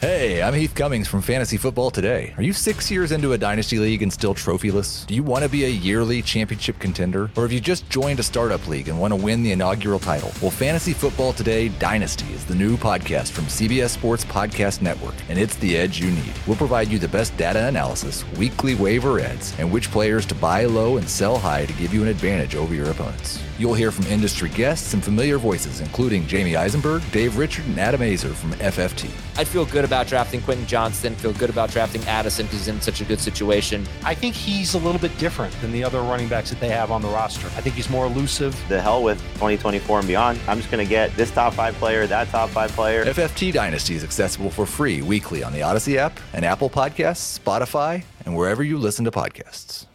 Hey, I'm Heath Cummings from Fantasy Football Today. Are you six years into a dynasty league and still trophyless? Do you want to be a yearly championship contender? Or have you just joined a startup league and want to win the inaugural title? Well, Fantasy Football Today Dynasty is the new podcast from CBS Sports Podcast Network, and it's the edge you need. We'll provide you the best data analysis, weekly waiver adds, and which players to buy low and sell high to give you an advantage over your opponents. You'll hear from industry guests and familiar voices, including Jamey Eisenberg, Dave Richard, and Adam Aizer from FFT. I feel good about drafting Quentin Johnston, feel good about drafting Addison because he's in such a good situation. I think he's a little bit different than the other running backs that they have on the roster. I think he's more elusive. The hell with 2024 and beyond. I'm just going to get this top five player, that top five player. FFT Dynasty is accessible for free weekly on the Audacy app and Apple Podcasts, Spotify, and wherever you listen to podcasts.